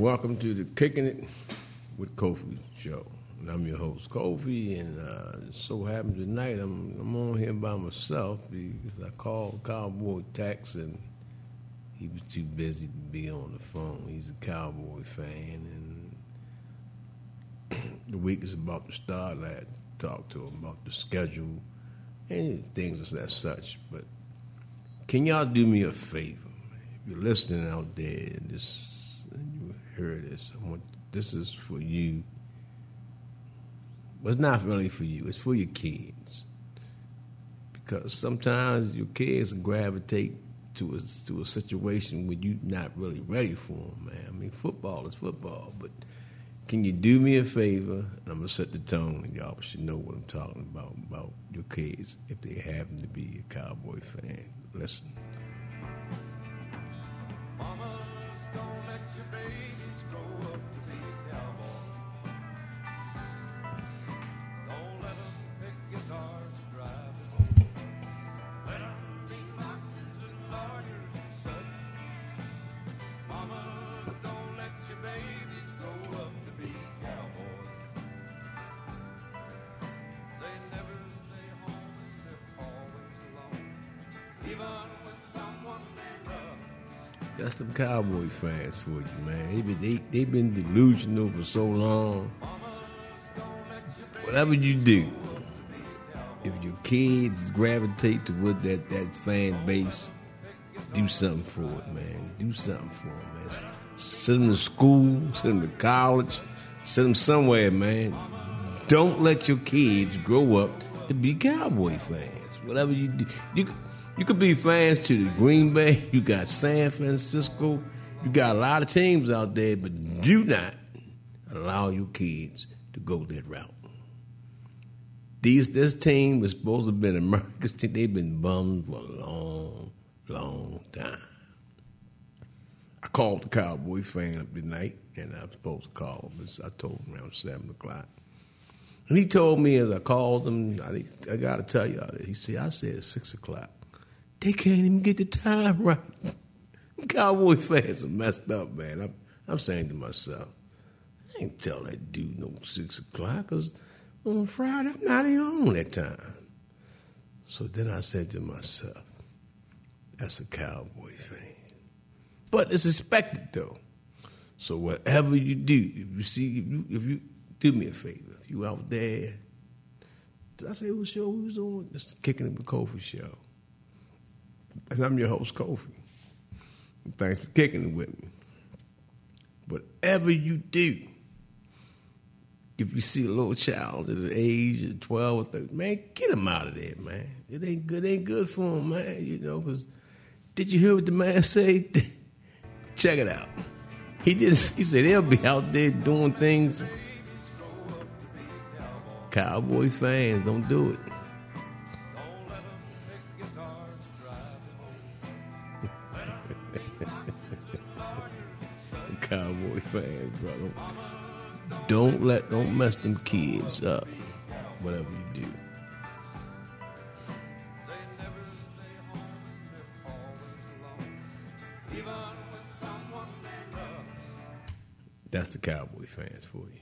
Welcome to the Kicking It with Kofi show. And I'm your host, Kofi, and uh, so happens tonight I'm, I'm on here by myself because I called Cowboy Tex and he was too busy to be on the phone. He's a Cowboy fan, and the week is about to start. And I had to talk to him about the schedule and things as such. But can y'all do me a favor? If you're listening out there you hear this, want, this is for you. But it's not really for you. It's for your kids. Because sometimes your kids gravitate to a, to a situation where you're not really ready for them, man. I mean, football is football, but can you do me a favor? And I'm gonna set the tone, and y'all should know what I'm talking about about your kids if they happen to be a Cowboy fan. Listen. That's the Cowboy fans for you, man. They been, they, they've been delusional for so long. Whatever you do, if your kids gravitate toward that, that fan base, do something for it, man. Do something for them, man. Send them to school, send them to college, send them somewhere, man. Don't let your kids grow up to be Cowboy fans. Whatever you do, you you could be fans to the Green Bay. You got San Francisco. You got a lot of teams out there, but do not allow your kids to go that route. These this team was supposed to have been America's team. They've been bummed for a long, long time. I called the Cowboy fan up tonight, and I was supposed to call him. I told him around seven o'clock. And he told me as I called him, I, I got to tell you, he said, I said six o'clock. They can't even get the time right. Cowboy fans are messed up, man. I'm, I'm saying to myself, I ain't tell that dude no six o'clock because on Friday I'm not even on that time. So then I said to myself, that's a Cowboy fan. But it's expected though. So whatever you do, if you see, if you, if you do me a favor, if you out there, did I say what show we was on? It's Kicking It with Kofi show. And I'm your host, Kofi. Thanks for kicking it with me. Whatever you do, if you see a little child at the age of 12 or 13, man, get him out of there, man. It ain't good, it ain't good for him, man, you know, because did you hear what the man said? Check it out. He did. He said they'll be out there doing things. Cowboy fans don't do it. Fans, brother. Don't let, don't mess them kids up. Whatever you do. That's the Cowboy fans for you.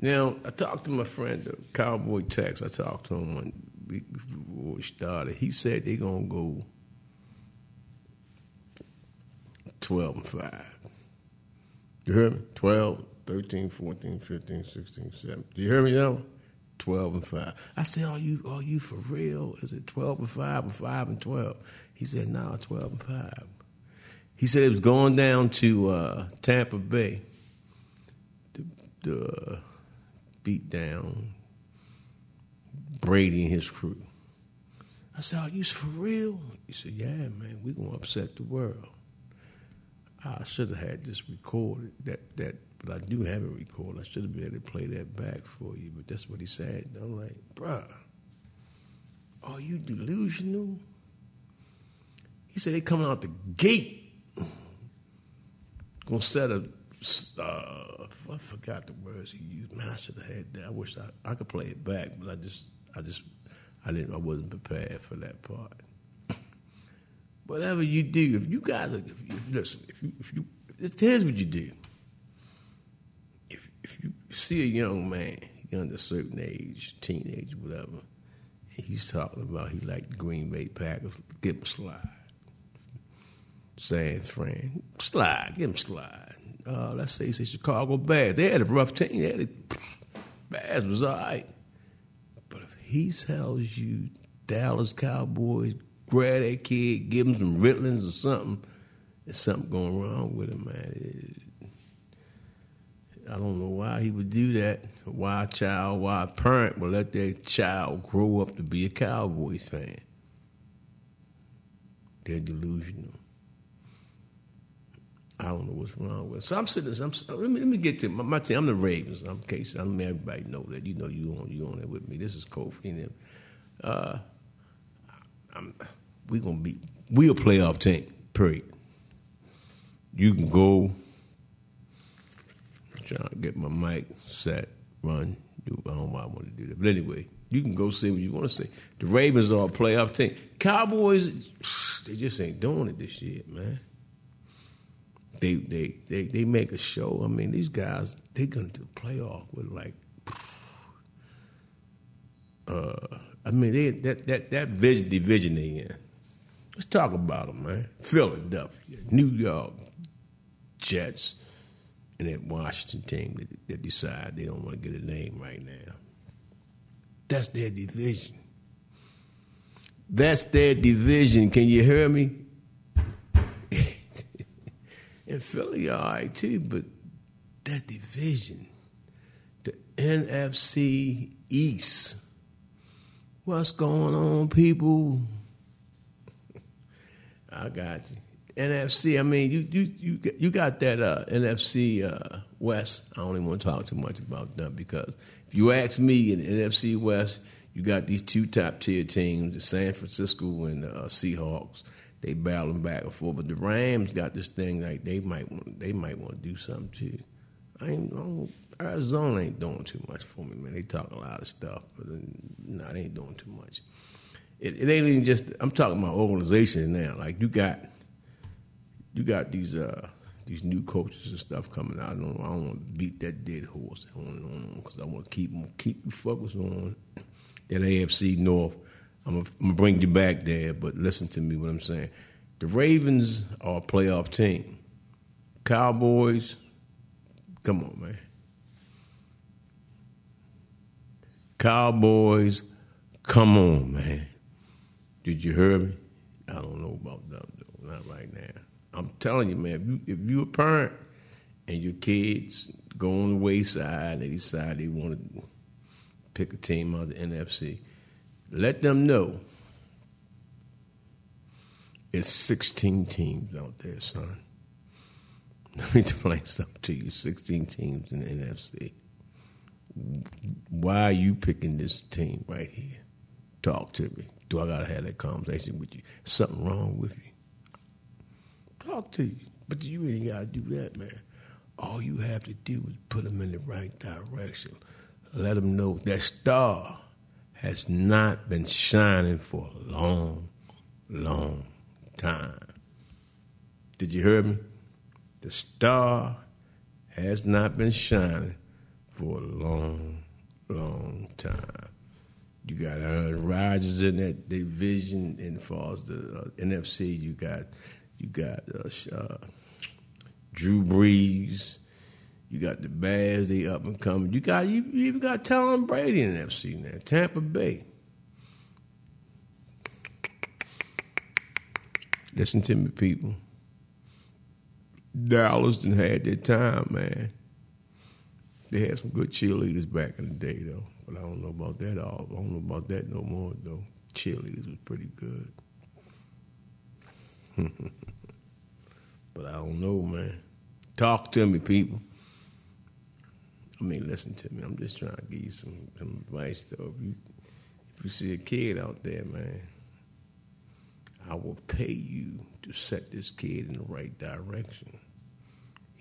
Now, I talked to my friend, the Cowboy Tex. I talked to him one week before we started. He said they're going to go 12 and 5. You hear me? 12, 13, 14, 15, 16, 17. Do you hear me now? 12 and 5. I said, Are you are you for real? Is it 12 and 5 or 5 and 12? He said, No, 12 and 5. He said it was going down to uh, Tampa Bay to, to uh, beat down Brady and his crew. I said, Are you for real? He said, Yeah, man, we're going to upset the world. I should have had this recorded, that, that, but I do have it recorded. I should have been able to play that back for you, but that's what he said. And I'm like, bruh, are you delusional? He said they coming out the gate, gonna set a. Uh, I forgot the words he used. Man, I should have had that. I wish I, I could play it back, but I just, I just, I didn't. I wasn't prepared for that part. Whatever you do, if you guys, if you, listen, if you, if you, here's what you do. If if you see a young man, under a certain age, teenage, whatever, and he's talking about he liked the Green Bay Packers, give him a slide. San Fran, slide, give him slide. Uh, let's say say Chicago Bears. They had a rough team. They had a, Bears was all right. But if he tells you Dallas Cowboys, grab that kid, give him some Ritalins or something, there's something going wrong with him, man. It, I don't know why he would do that. Why a child, why a parent would let their child grow up to be a Cowboys fan. They're delusional. I don't know what's wrong with. It. So I'm sitting. I'm, let me let me get to my, my team. I'm the Ravens. I'm case. I'm everybody know that. You know you on you on there with me. This is Kofi and. Uh, I'm, we gonna be we a playoff team. Period. You can go. Trying to get my mic set, run. I don't know why I want to do that, but anyway, you can go say what you want to say. The Ravens are a playoff team. Cowboys, they just ain't doing it this year, man. They they they they make a show. I mean, these guys they're going to the playoff with like. Uh, I mean, they, that that that vision division they in. Let's talk about them, man. Philadelphia, New York, Jets, and that Washington team that, that decide they don't want to get a name right now. That's their division. That's their division. Can you hear me? and Philly all right too, but that division, the NFC East, what's going on, people? I got you. NFC. I mean, you you you you got that uh, NFC uh, West. I don't even want to talk too much about them because if you ask me in NFC West, you got these two top tier teams, the San Francisco and the uh, Seahawks. They battling back and forth, but the Rams got this thing like they might want they might want to do something too. I ain't I Arizona ain't doing too much for me, man. They talk a lot of stuff, but uh, no, they ain't doing too much. It, it ain't even just. I'm talking about organizations now. Like you got you got these uh, these new coaches and stuff coming out. I don't, I don't want to beat that dead horse on and on because I want to keep keep you focused on that AFC North. I'm gonna, bring you back there, but listen to me. What I'm saying, the Ravens are a playoff team. Cowboys, come on, man. Cowboys, come on, man. Did you hear me? I don't know about them though, not right now. I'm telling you, man, if you if you a parent and your kids go on the wayside and they decide they want to pick a team out of the NFC, let them know it's 16 teams out there, son. Me explain something to you. 16 teams in the NFC. Why are you picking this team right here? Talk to me. Do I gotta have that conversation with you? Something wrong with you? talk to you. But you ain't got to do that, man. All you have to do is put them in the right direction. Let them know that star has not been shining for a long, long time. Did you hear me? The star has not been shining for a long, long time. You got Aaron Rodgers in that division, and as the uh, NFC, you got you got uh, uh, Drew Brees. You got the Bears, they up and coming. You got you, you even got Tom Brady in the FC now. Tampa Bay. Listen to me, people. Dallas done had their time, man. They had some good cheerleaders back in the day, though. But I don't know about that all. I don't know about that no more, though. Cheerleaders was pretty good. but I don't know, man. Talk to me, people. I mean, listen to me. I'm just trying to give you some, some advice, though. If you, if you see a kid out there, man, I will pay you to set this kid in the right direction.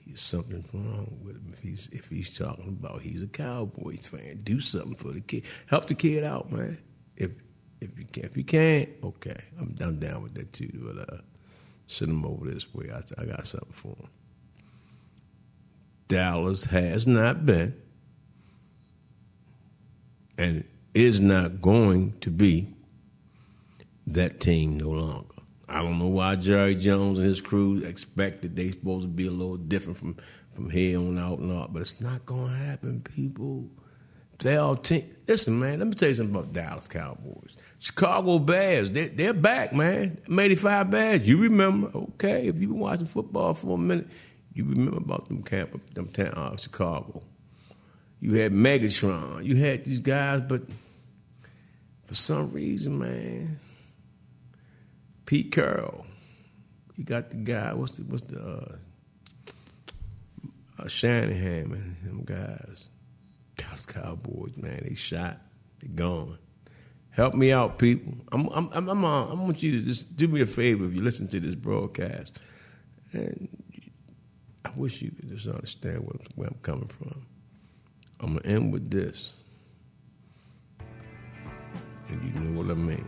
He's something wrong with him if he's if he's talking about he's a Cowboys fan. Do something for the kid. Help the kid out, man. If if you can, if you can't, okay, I'm I'm down with that too. But uh, send him over this way. I, I got something for him. Dallas has not been and is not going to be that team no longer. I don't know why Jerry Jones and his crew expected they supposed to be a little different from from here on out and out, but it's not to happen, people. They all team. Listen, man. Let me tell you something about Dallas Cowboys. Chicago Bears. They, they're back, man. '85 Bears. You remember? Okay, if you've been watching football for a minute, you remember about them camp, them town, uh, Chicago. You had Megatron. You had these guys, but for some reason, man, Pete Carroll, he got the guy. What's the what's the uh, uh, Shanahan, and Them guys, Dallas Cowboys, man, they shot, they gone. Help me out, people. I'm I'm I'm I'm, uh, I want you to just do me a favor if you listen to this broadcast, and I wish you could just understand where, where I'm coming from. I'm gonna end with this, and you know what I mean.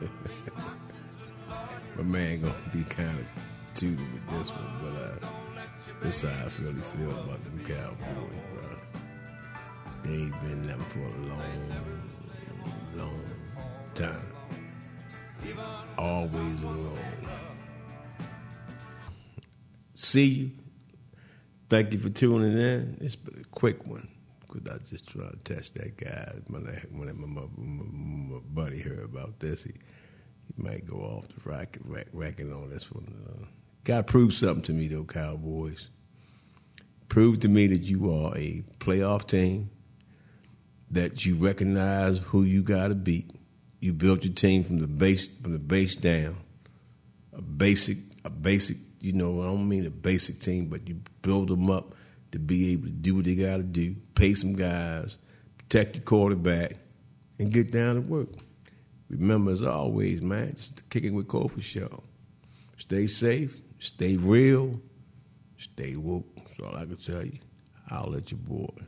My man gonna be kind of tooted with this one, but uh, this is how I really feel about them Cowboys, bro. They ain't been them for a long, long time. Always alone. See you. Thank you for tuning in. It's a quick one because I just trying to test that guy. When, I, when my, my, my, buddy heard about this, he, he might go off the rack, rack, racking on this one. Uh, God proved something to me, though, Cowboys. Prove to me that you are a playoff team, that you recognize who you got to beat. You built your team from the base from the base down, a basic a basic. You know, I don't mean a basic team, but you build them up to be able to do what they got to do, pay some guys, protect your quarterback, and get down to work. Remember, as always, man, the Kicking with Kofi show. Stay safe, stay real, stay woke. That's all I can tell you. I'll let you board.